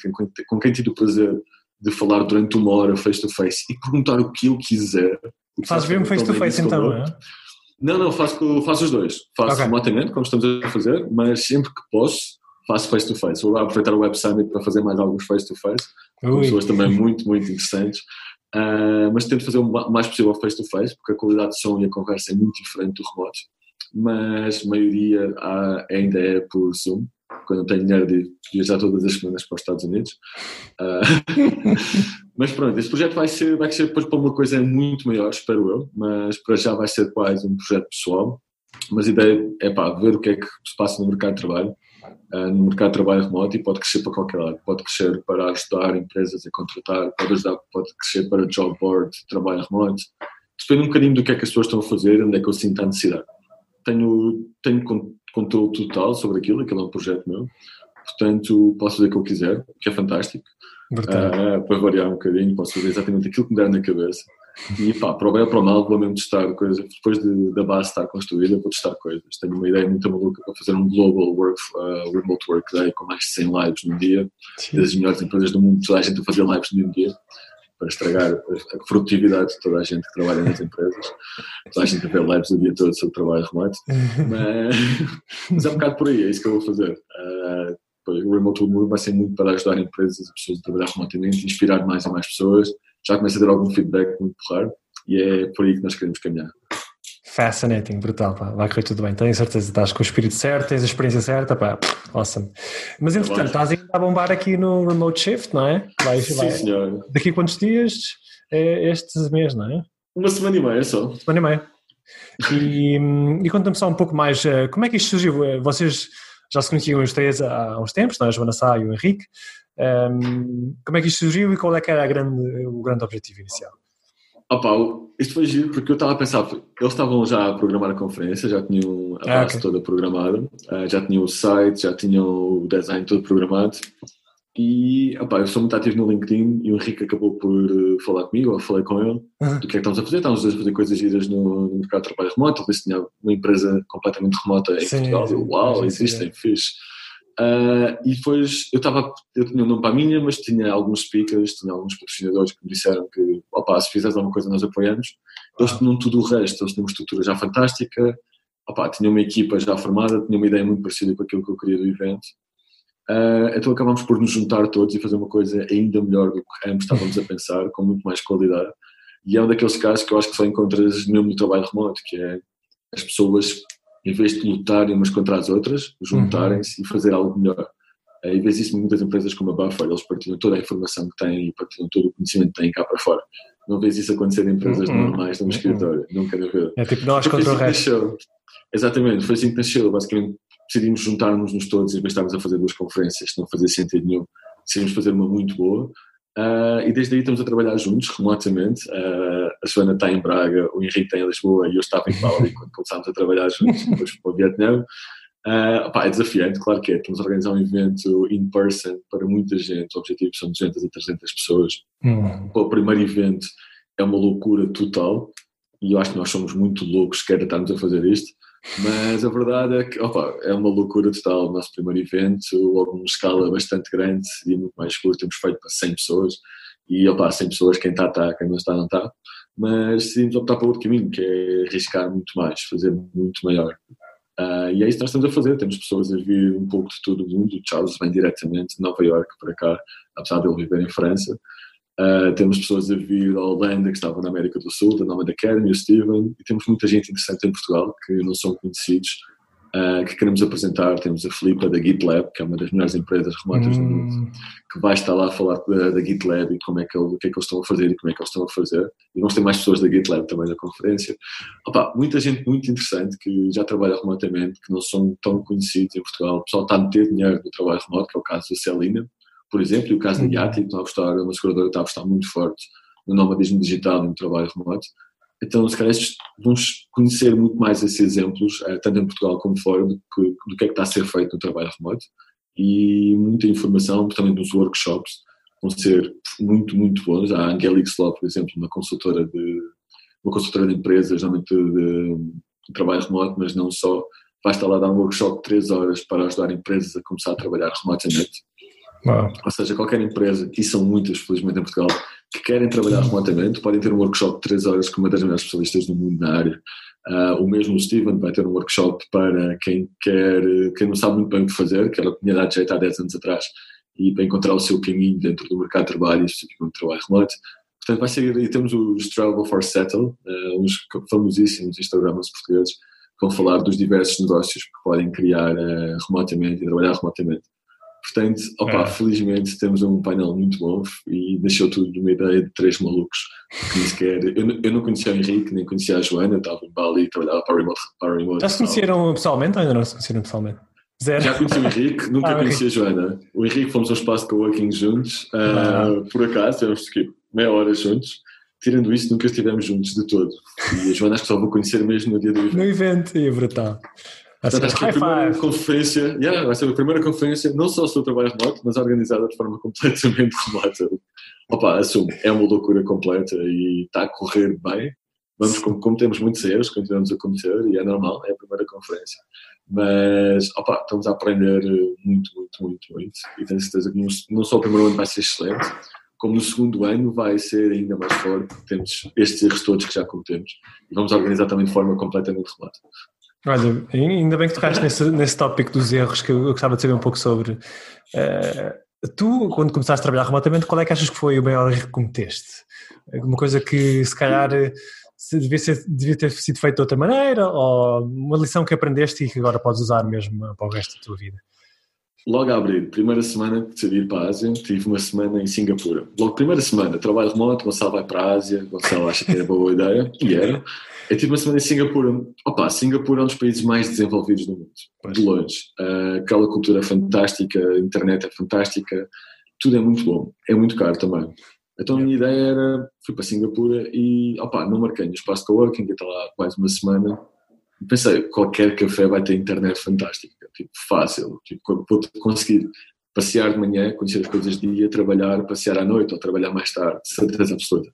com quem tido o prazer de falar durante uma hora face to face e perguntar o que eu quiser. Fazes mesmo face to face então, não é? Não, não, faço, faço os dois. Faço okay. remotamente, como estamos a fazer, mas sempre que posso, faço face to face. Vou aproveitar o Web Summit para fazer mais alguns face to face, com pessoas também muito, muito interessantes. Uh, mas tento fazer o mais possível face to face, porque a qualidade de som e a conversa é muito diferente do remoto. Mas a maioria ainda é por Zoom quando eu tenho dinheiro de viajar todas as semanas para os Estados Unidos. Uh, mas pronto, esse projeto vai ser, vai ser depois para uma coisa muito maior, espero eu, mas para já vai ser quase um projeto pessoal. Mas a ideia é pá, ver o que é que se passa no mercado de trabalho, uh, no mercado de trabalho remoto e pode crescer para qualquer lado. Pode crescer para ajudar empresas a contratar, pode, ajudar, pode crescer para job board, trabalho remoto. Depende um bocadinho do que é que as pessoas estão a fazer, onde é que eu sinto a necessidade. Tenho, tenho controle total sobre aquilo, aquilo é um projeto meu, portanto posso fazer o que eu quiser, que é fantástico. uh, para variar um bocadinho, posso fazer exatamente aquilo que me der na cabeça. E pá, para o bem ou para o mal, vou mesmo testar coisas. Depois de, da base estar construída, vou testar coisas. Tenho uma ideia muito maluca para fazer um Global work, uh, Remote Work Day com mais de 100 lives no dia, Sim. das melhores empresas do mundo, toda a gente a fazer lives no dia para estragar a produtividade de toda a gente que trabalha nas empresas. Toda a gente a ver lives o dia todo sobre trabalho remoto. Mas, mas é um bocado por aí, é isso que eu vou fazer. Uh, o Remote Work vai ser muito para ajudar empresas, as pessoas a trabalhar remotamente, inspirar mais e mais pessoas. Já começa a ter algum feedback muito porreiro e é por aí que nós queremos caminhar. Fascinating, brutal, pá. vai correr tudo bem, tenho certeza, estás com o espírito certo, tens a experiência certa, pá, awesome. Mas entretanto, estás ainda a bombar aqui no Remote Shift, não é? Vai, Sim, vai. senhor. Daqui a quantos dias? É este mês, não é? Uma semana e meia só. Semana e meia. E, hum, e conta-me só um pouco mais, eh, como é que isto surgiu? Eh, vocês já se conheciam os três há uns tempos, não é? a Joana Sá e o Henrique. Um, como é que isto surgiu e qual é que era grande, o grande objetivo inicial? Opa, isto foi giro porque eu estava a pensar, eles estavam já a programar a conferência, já tinham a ah, base okay. toda programada, eh, já tinham o site, já tinham o design todo programado e opa, eu sou muito ativo no LinkedIn e o Henrique acabou por eh, falar comigo, eu falei com ele uhum. do que é que estamos a fazer, estamos a fazer coisas giras no, no mercado de trabalho remoto, ele tinha uma empresa completamente remota em Sim, Portugal, eu, uau, existem, fixe. Uh, e depois eu estava, eu tinha um nome para a minha, mas tinha alguns speakers, tinha alguns patrocinadores que me disseram que, opa, se fizeres alguma coisa nós apoiamos. Eles tinham tudo o resto, eles tinham uma estrutura já fantástica, opa, tinham uma equipa já formada, tinham uma ideia muito parecida com aquilo que eu queria do evento. Uh, então acabámos por nos juntar todos e fazer uma coisa ainda melhor do que ambos estávamos a pensar, com muito mais qualidade. E é um daqueles casos que eu acho que só encontras mesmo no trabalho remoto, que é as pessoas em vez de lutarem umas contra as outras, juntarem-se uhum. e fazer algo melhor. Eh, e vês isso em muitas empresas como a Buffer, eles partilham toda a informação que têm e partilham todo o conhecimento que têm cá para fora. Não vês isso acontecer em empresas uhum. normais, num uhum. escritório, nunca na vida. É tipo nós contra o resto. Exatamente, foi assim que nasceu. Basicamente decidimos juntar-nos todos e vez de estarmos a fazer duas conferências, não fazia sentido nenhum. Decidimos fazer uma muito boa Uh, e desde aí estamos a trabalhar juntos, remotamente. Uh, a Joana está em Braga, o Henrique está em Lisboa e eu estava em Bali quando começámos a trabalhar juntos, depois para o Vietnã. Uh, pá, é desafiante, claro que é. Estamos a organizar um evento in person para muita gente. O objetivo são 200 a 300 pessoas. Hum. O primeiro evento é uma loucura total e eu acho que nós somos muito loucos quer estarmos a fazer isto. Mas a verdade é que opa, é uma loucura total. O nosso primeiro evento, logo numa escala bastante grande e muito mais curto, temos feito para 100 pessoas. E opa, 100 pessoas, quem está, está, quem não está, não está. Mas decidimos optar para outro caminho, que é arriscar muito mais, fazer muito maior. Uh, e é isso que nós estamos a fazer. Temos pessoas a vir um pouco de todo o mundo. O Charles vem diretamente de Nova York para cá, apesar de ele viver em França. Uh, temos pessoas a vir da Holanda que estavam na América do Sul, da Nomad Academy, o Steven, e temos muita gente interessante em Portugal que não são conhecidos, uh, que queremos apresentar. Temos a Filipa da GitLab, que é uma das melhores empresas remotas hum. do mundo, que vai estar lá a falar da, da GitLab e como é que, o que é que eles estão a fazer e como é que eles estão a fazer. E vamos ter mais pessoas da GitLab também na conferência. Opa, muita gente muito interessante que já trabalha remotamente, que não são tão conhecidos em Portugal. O pessoal está a meter dinheiro no trabalho remoto, que é o caso da Celina por exemplo, e o caso da que está a gostar, uma seguradora está a muito forte no nomadismo digital e no trabalho remoto. Então, se calhar, vamos conhecer muito mais esses exemplos, eh, tanto em Portugal como fora, do que, do que é que está a ser feito no trabalho remoto. E muita informação, também nos workshops, vão ser muito, muito bons. A Angelic Slaw, por exemplo, uma consultora de, uma consultora de empresas, geralmente de, de, de trabalho remoto, mas não só, vai estar lá a dar um workshop de 3 horas para ajudar empresas a começar a trabalhar remotamente Ou seja, qualquer empresa, e são muitas, felizmente em Portugal, que querem trabalhar remotamente, podem ter um workshop de 3 horas com uma das melhores especialistas do mundo na área. Uh, o mesmo Steven vai ter um workshop para quem quer, quem não sabe muito bem o que fazer, que ela tinha dado jeito há 10 anos atrás, e para encontrar o seu caminho dentro do mercado de trabalho, especificamente do trabalho remoto. Portanto, vai ser, e temos os Travel for Settle, uh, uns famosíssimos Instagramers portugueses, que vão falar dos diversos negócios que podem criar uh, remotamente e trabalhar remotamente. Portanto, opa, é. felizmente temos um painel muito bom e deixou tudo de uma ideia de três malucos que nem sequer. Eu, eu não conhecia o Henrique, nem conhecia a Joana, eu estava em Bali e trabalhava para a Remote. Para a remote Já se conheceram pessoalmente ou ainda não se conheceram pessoalmente? Zero. Já conheci o Henrique, nunca ah, conheci a Joana. O Henrique fomos ao espaço de coworking juntos, uh, por acaso, tivemos tipo, meia hora juntos. Tirando isso, nunca estivemos juntos de todo. E a Joana acho que só vou conhecer mesmo no dia do evento. No evento, é brutal. Portanto, que é a primeira conferência, yeah, vai ser a primeira conferência, não só sobre trabalho remoto, mas organizada de forma completamente remota. Opa, assumo, é uma loucura completa e está a correr bem. Vamos, como, como temos muitos erros, continuamos a cometer e é normal, é a primeira conferência. Mas, opa, estamos a aprender muito, muito, muito, muito. E tenho certeza que não só o primeiro ano vai ser excelente, como no segundo ano vai ser ainda mais forte, temos estes erros todos que já cometemos e vamos organizar também de forma completamente remota. Olha, ainda bem que tocaste nesse, nesse tópico dos erros que eu, gostava de saber um pouco sobre. Uh, tu, quando começaste a trabalhar remotamente, qual é que achas que foi o maior erro que cometeste? Uma coisa que se calhar devia, ser, devia ter sido feita de outra maneira ou uma lição que aprendeste e que agora podes usar mesmo para o resto da tua vida? Logo a abrir, primeira semana de decidi ir para a Ásia, tive uma semana em Singapura. Logo, primeira semana, trabalho remoto, Gonçalo vai para a Ásia, Gonçalo acha que era boa ideia, e era. Eu tive uma semana em Singapura. Opa, Singapura é um dos países mais desenvolvidos do mundo, de longe. Uh, aquela cultura é fantástica, a internet é fantástica, tudo é muito bom. É muito caro também. Então a minha ideia era, fui para Singapura e, opa, não marquei no espaço de coworking, está lá quase uma semana, pensei, qualquer café vai ter internet fantástica, tipo, fácil, tipo, vou conseguir passear de manhã, conhecer as coisas de dia, trabalhar, passear à noite ou trabalhar mais tarde, certeza absoluta.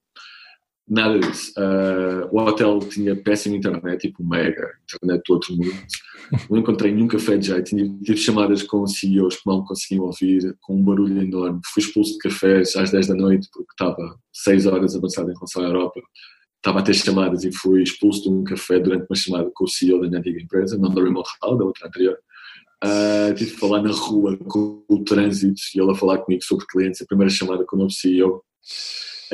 Nada disso. Uh, o hotel tinha péssima internet, tipo mega, internet do outro mundo. Não encontrei nenhum café de jeito. Tive chamadas com CEOs que mal conseguiam ouvir, com um barulho enorme. Fui expulso de cafés às 10 da noite porque estava 6 horas avançado em relação à Europa estava a ter chamadas e fui expulso de um café durante uma chamada com o CEO da minha antiga empresa, não da Remote Hall, da outra anterior. Uh, tive que falar na rua com o trânsito e ele a falar comigo sobre clientes, a primeira chamada com o novo CEO.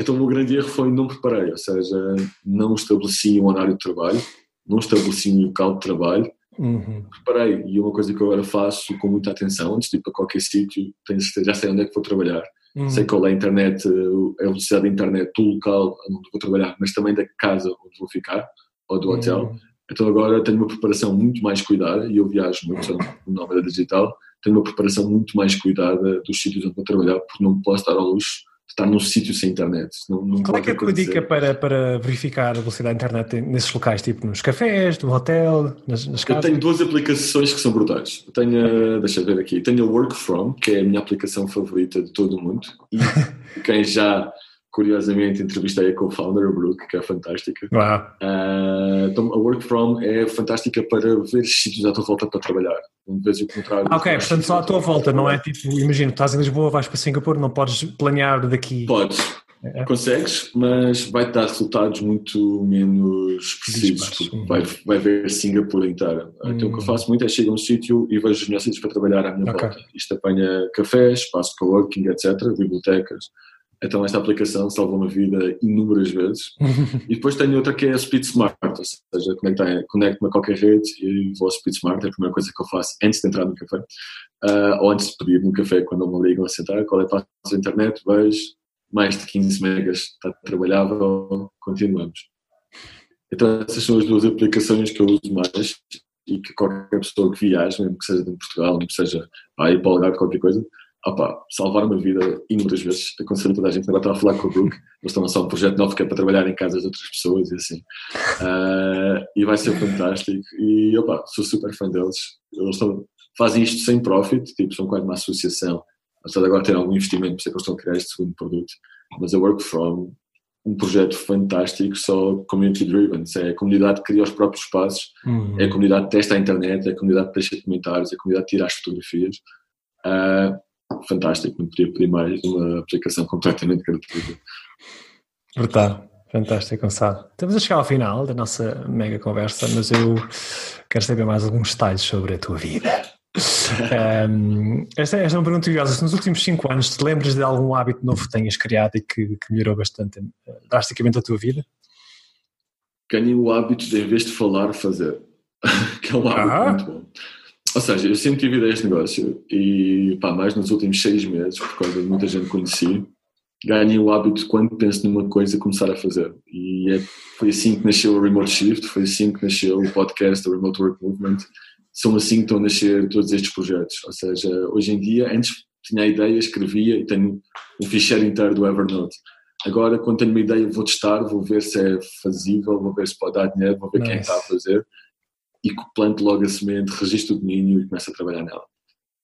Então o meu grande erro foi não preparei, ou seja, não estabeleci um horário de trabalho, não estabeleci um local de trabalho, uhum. preparei, e uma coisa que eu agora faço com muita atenção, antes de ir para qualquer sítio, já sei onde é que vou trabalhar, Uhum. Sei qual é a internet, a velocidade da internet do local onde vou trabalhar, mas também da casa onde vou ficar, ou do hotel. Uhum. Então agora tenho uma preparação muito mais cuidada, e eu viajo muito, sou um nómada digital, tenho uma preparação muito mais cuidada dos sítios onde vou trabalhar, porque não posso dar ao luxo estar num sítio sem internet. Não, não Qual é que é a tua dica para, para verificar a velocidade da internet nesses locais, tipo nos cafés, no hotel, nas, nas casas? Eu tenho duas aplicações que são brutais. Eu tenho, deixa eu ver aqui, tenho a Work From, que é a minha aplicação favorita de todo o mundo, e quem já curiosamente entrevistei a co-founder, a Brooke, que é fantástica. Uau. Uh, então, a Work From é fantástica para ver sítios à tua volta para trabalhar. Vezes o contrário. Ah, ok, portanto só à tua volta, não é tipo, imagina, estás em Lisboa, vais para Singapura, não podes planear daqui. Podes, é. consegues, mas vai dar resultados muito menos precisos, vai, vai ver Singapura inteira. Hum. Então o que eu hum. faço muito é chegar a um sítio e vejo os melhores sítios para trabalhar à minha okay. volta. Isto apanha cafés, espaço de coworking, etc., bibliotecas. Então esta aplicação salva-me a vida inúmeras vezes. e depois tenho outra que é a Speed Smart, ou seja, conecto-me a qualquer rede e vou ao Speed Smart, é a primeira coisa que eu faço antes de entrar no café, uh, ou antes de pedir no café quando me ligam a sentar, qual é a taxa de internet, vejo, mais de 15 megas, está trabalhável, continuamos. Então essas são as duas aplicações que eu uso mais e que qualquer pessoa que viaje, mesmo que seja de Portugal, mesmo que seja para ir para o lugar, qualquer coisa, opa, salvar uma vida inúmeras vezes. Aconselho toda a gente. Agora estava a falar com o Brook, eles estão a lançar um projeto novo que é para trabalhar em casas de outras pessoas e assim. Uh, e vai ser fantástico. E opa, sou super fã deles. Eles estão, fazem isto sem profit, tipo, são quase uma associação. Apesar de agora ter algum investimento, por isso é que eles estão a criar este segundo produto. Mas a Work From, um projeto fantástico, só community driven. É a comunidade que cria os próprios espaços, uhum. é a comunidade que testa a internet, é a comunidade que deixa comentários, é a comunidade que tira as fotografias. Uh, fantástico, não podia pedir mais uma aplicação completamente gratuita. Brutal, fantástico, Gonçalo. Estamos a chegar ao final da nossa mega conversa, mas eu quero saber mais alguns detalhes sobre a tua vida. um, esta, esta, é uma pergunta curiosa. Se nos últimos 5 anos te lembras de algum hábito novo que tenhas criado e que, que melhorou bastante, eh, drasticamente a tua vida? Ganhei o hábito de, em vez de falar, fazer. que é um hábito ah. muito bom. Ou seja, eu sempre tive ideias de negócio e, pá, mais nos últimos seis meses, por causa de muita gente que conheci, ganhei o hábito de quando penso numa coisa começar a fazer. E é, foi assim que nasceu o Remote Shift, foi assim que nasceu o podcast, o Remote Work Movement. São assim que estão a nascer todos estes projetos. Ou seja, hoje em dia, antes tinha a ideia, escrevia e tenho um ficheiro inteiro do Evernote. Agora, quando tenho uma ideia, vou testar, vou ver se é fazível, vou ver se pode dar dinheiro, vou ver nice. quem está a fazer e planto logo a semente, registro o domínio e começo a trabalhar nela.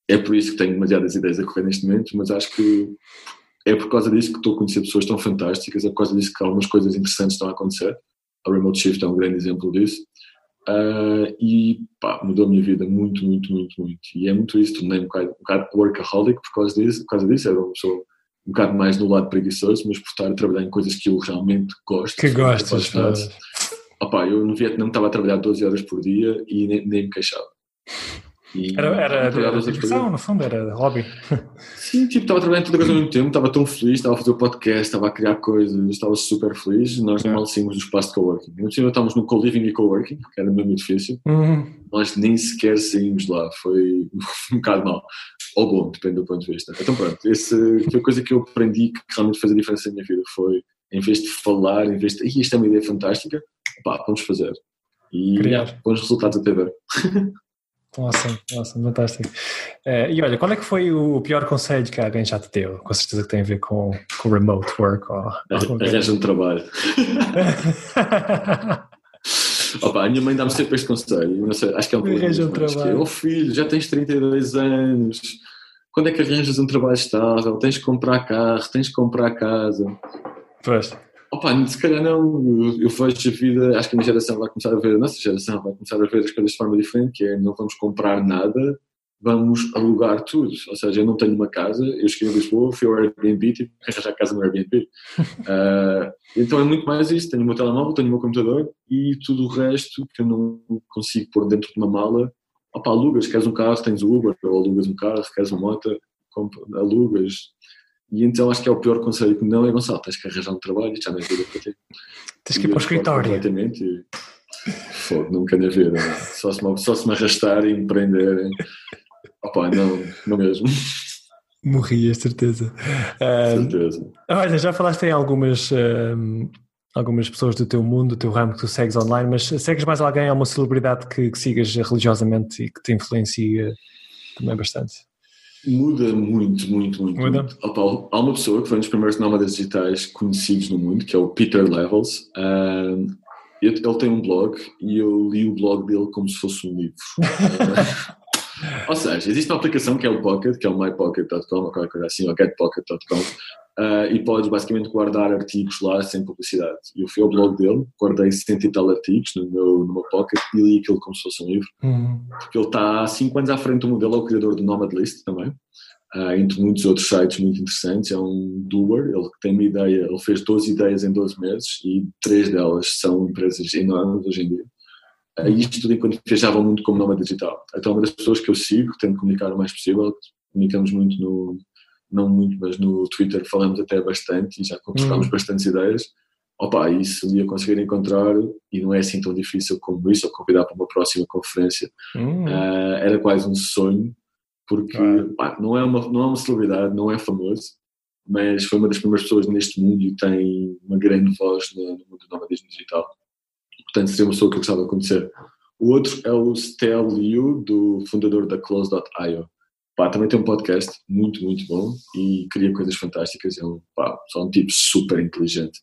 É por isso que tenho demasiadas ideias a correr neste momento, mas acho que é por causa disso que estou a conhecer pessoas tão fantásticas, é por causa disso que algumas coisas interessantes estão a acontecer. A Remote Shift é um grande exemplo disso. Uh, e pá, mudou a minha vida muito, muito, muito, muito. E é muito isso, tornei-me um bocado, um bocado workaholic por causa disso, por causa disso. Era uma pessoa um bocado mais no lado preguiçoso, mas por estar a trabalhar em coisas que eu realmente gosto. Que gostas, Opa, eu no Vietnã estava a trabalhar 12 horas por dia e nem, nem me queixava. E era era, era diversão, no fundo, era hobby. Sim, tipo, estava trabalhando toda coisa ao mesmo tempo, estava tão feliz, estava a fazer o podcast, estava a criar coisas, estava super feliz. Nós é. mal saímos do espaço de coworking. No cima estávamos no co-living e coworking, que era no mesmo edifício. Uhum. Nós nem sequer saímos lá, foi um bocado mal. Ou bom, depende do ponto de vista. Então pronto, essa foi a coisa que eu aprendi que realmente fez a diferença na minha vida. Foi, em vez de falar, em vez de, isto é uma ideia fantástica, pá, vamos fazer. E Criar. bons resultados até ver. Awesome, awesome, fantástico. Uh, e olha, qual é que foi o pior conselho que alguém já te deu? Com certeza que tem a ver com, com remote work ou Arranja um trabalho. Opa, a minha mãe dá-me sempre este conselho, sei, acho que é um problema. Arranja um trabalho. oh filho, já tens 32 anos, quando é que arranjas um trabalho estável? Tens que comprar carro, tens que comprar casa. Pois. Opa, se calhar não, eu, vejo a vida, acho que a minha geração vai começar a ver, a nossa geração vai começar a ver as coisas de forma diferente, que é não vamos comprar nada, vamos alugar tudo. Ou seja, eu não tenho uma casa, eu cheguei em Lisboa, fui ao Airbnb, tive que arranjar casa no Airbnb. uh, então é muito mais isso, tenho o meu telemóvel, tenho o meu computador e tudo o resto que eu não consigo pôr dentro de uma mala, opa, alugas, queres um carro, tens o Uber, ou alugas um carro, queres uma moto, alugas, e então acho que é o pior conselho que não é Gonçalo, tens que arranjar um trabalho e já não é vida para ti. Tens que ir para o escritório. Completamente e fogo, nunca na vida. Só se, me, só se me arrastar e empreender. Opa, não, não mesmo. Morrias, certeza. certeza. Uh, olha, já falaste em algumas, uh, algumas pessoas do teu mundo, do teu ramo que tu segues online, mas segues mais alguém, alguma celebridade que, que sigas religiosamente e que te influencia também bastante? Muda muito, muito, muito. Muda. muito. Há uma pessoa que foi um dos primeiros nómadas digitais conhecidos no mundo, que é o Peter Levels. Um, ele tem um blog e eu li o blog dele como se fosse um livro. Ou seja, existe uma aplicação que é o Pocket, que é o mypocket.com ou qualquer coisa assim, ou getpocket.com, uh, e podes basicamente guardar artigos lá sem publicidade. Eu fui ao blog dele, guardei 100 e tal artigos no meu, no meu Pocket e li aquilo como se fosse um livro. Uhum. Porque ele está há 5 anos à frente do modelo, é o criador do Nomad List também. Uh, entre muitos outros sites muito interessantes, é um doer, ele tem uma ideia, ele fez 12 ideias em 12 meses e três delas são empresas enormes hoje em dia. Uh, isto tudo enquanto viajava muito como nómada digital. Então, uma das pessoas que eu sigo, tento comunicar o mais possível, comunicamos muito no, não muito, mas no Twitter falamos até bastante e já trocámos hum. bastantes ideias. Opa, e se um dia conseguir encontrar, e não é assim tão difícil como isso, ou convidar para uma próxima conferência, hum. uh, era quase um sonho, porque pá, não, é uma, não é uma celebridade, não é famoso, mas foi uma das primeiras pessoas neste mundo e tem uma grande voz no, no mundo do nomadismo digital. Portanto, seria uma pessoa que eu gostava de conhecer. O outro é o Stel Liu, do fundador da Close.io. Pá, também tem um podcast muito, muito bom e cria coisas fantásticas. É um, pá, só um tipo super inteligente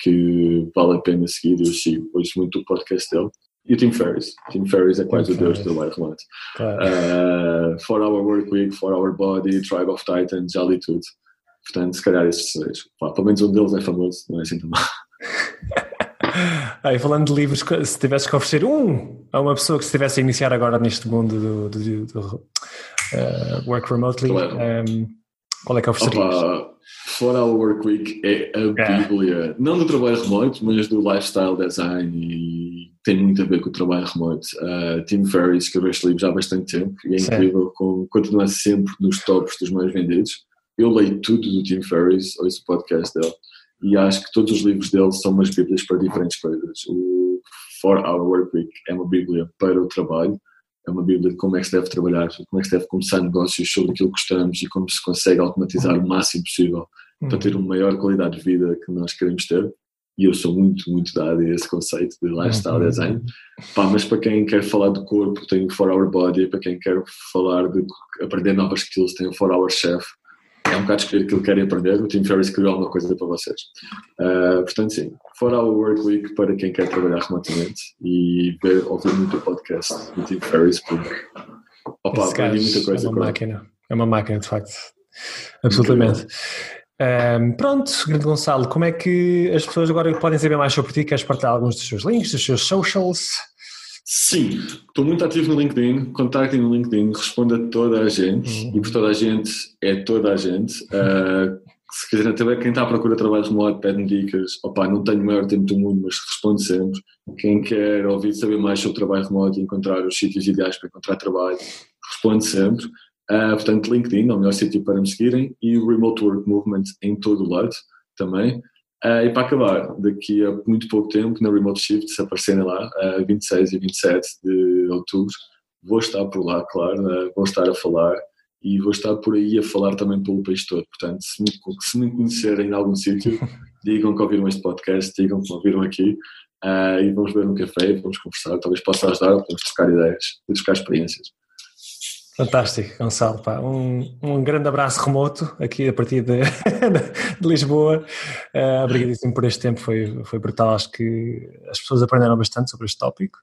que vale a pena seguir. Eu sigo, ouço muito o podcast dele. E o Tim Ferriss. Tim Ferriss é quase Tim o deus do trabalho remoto. Claro. Uh, four Hour Work Week, Four Hour Body, Tribe of Titans, já li tudo. Portanto, se calhar esses três. Pá, pelo menos um deles é famoso, não é assim tão mal. Aí, falando de livros, se tivesses que oferecer um a uma pessoa que estivesse a iniciar agora neste mundo do, do, do, uh, work remotely, claro. um, qual é que oferecerias? Opa, For Our Work Week é a é. bíblia, não do trabalho remoto, mas do lifestyle design e tem muito a ver com o trabalho remoto. Uh, Tim Ferriss escreveu este livro já há bastante tempo e é Sim. incrível, com, continua sempre nos tops dos mais vendidos. Eu leio tudo do Tim Ferriss, ouço o podcast dele e acho que todos os livros dele são umas bíblias para diferentes coisas. O For Our Work Week é uma bíblia para o trabalho, é uma bíblia de como é que se deve trabalhar, como é que se deve começar negócios sobre aquilo que gostamos e como se consegue automatizar o máximo possível para ter uma maior qualidade de vida que nós queremos ter. E eu sou muito, muito dado a esse conceito de lifestyle uhum. design. Pá, mas para quem quer falar do corpo, tem o 4 Hour Body. Para quem quer falar de aprender novas skills, tem o 4 Hour Chef. É um bocado escolher aquilo que querem aprender. O Tim Ferriss criou alguma coisa para vocês. Uh, portanto, sim, fora o Work Week para quem quer trabalhar remotamente e ver, ouvir muito o podcast do Tim Ferriss, porque opa, aprendi muita coisa. É uma máquina, é uma máquina, de facto. Absolutamente. Um, pronto, grande Gonçalo, como é que as pessoas agora podem saber mais sobre ti? Queres partilhar alguns dos seus links, dos seus socials? Sim, estou muito ativo no LinkedIn, contactem no LinkedIn, respondo a toda a gente, uhum. e por toda a gente é toda a gente. Uh, se quiserem também, quem está à procura de trabalho remoto, pede-me dicas. Opa, não tenho o maior tempo do mundo, mas respondo sempre. Quem quer ouvir saber mais sobre trabalho remoto e encontrar os sítios ideais para encontrar trabalho, respondo sempre. Uh, portanto, LinkedIn é o melhor sítio para me seguirem e o Remote Work Movement em todo o lado também. Uh, e para acabar, daqui a muito pouco tempo, na Remote Shift, se aparecerem lá, uh, 26 e 27 de outubro, vou estar por lá, claro, uh, vou estar a falar e vou estar por aí a falar também pelo país todo. Portanto, se me, se me conhecerem em algum sítio, digam que ouviram este podcast, digam que ouviram aqui uh, e vamos ver um café, vamos conversar, talvez possa ajudar, podemos trocar ideias e trocar experiências. Fantástico, Gonçalo. Pá. Um, um grande abraço remoto aqui a partir de, de Lisboa. Uh, obrigadíssimo por este tempo, foi, foi brutal. Acho que as pessoas aprenderam bastante sobre este tópico.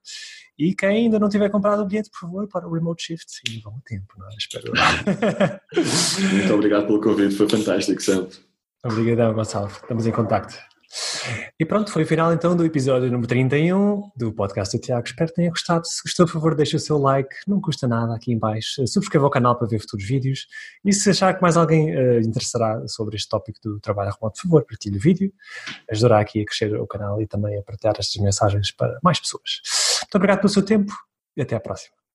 E quem ainda não tiver comprado o bilhete, por favor, para o Remote Shift, sim, vão a tempo, não é? Espero. Muito obrigado pelo convite, foi fantástico sempre. Obrigadão, Gonçalo. Estamos em contacto. E pronto, foi o final então do episódio número 31 do podcast do Tiago. Espero que tenha gostado. Se gostou, por favor, deixe o seu like, não custa nada aqui em baixo. Subscreva o canal para ver futuros vídeos. E se achar que mais alguém uh, interessará sobre este tópico do trabalho remoto, por favor, partilhe o vídeo. Ajudará aqui a crescer o canal e também a partilhar estas mensagens para mais pessoas. Muito obrigado pelo seu tempo e até à próxima.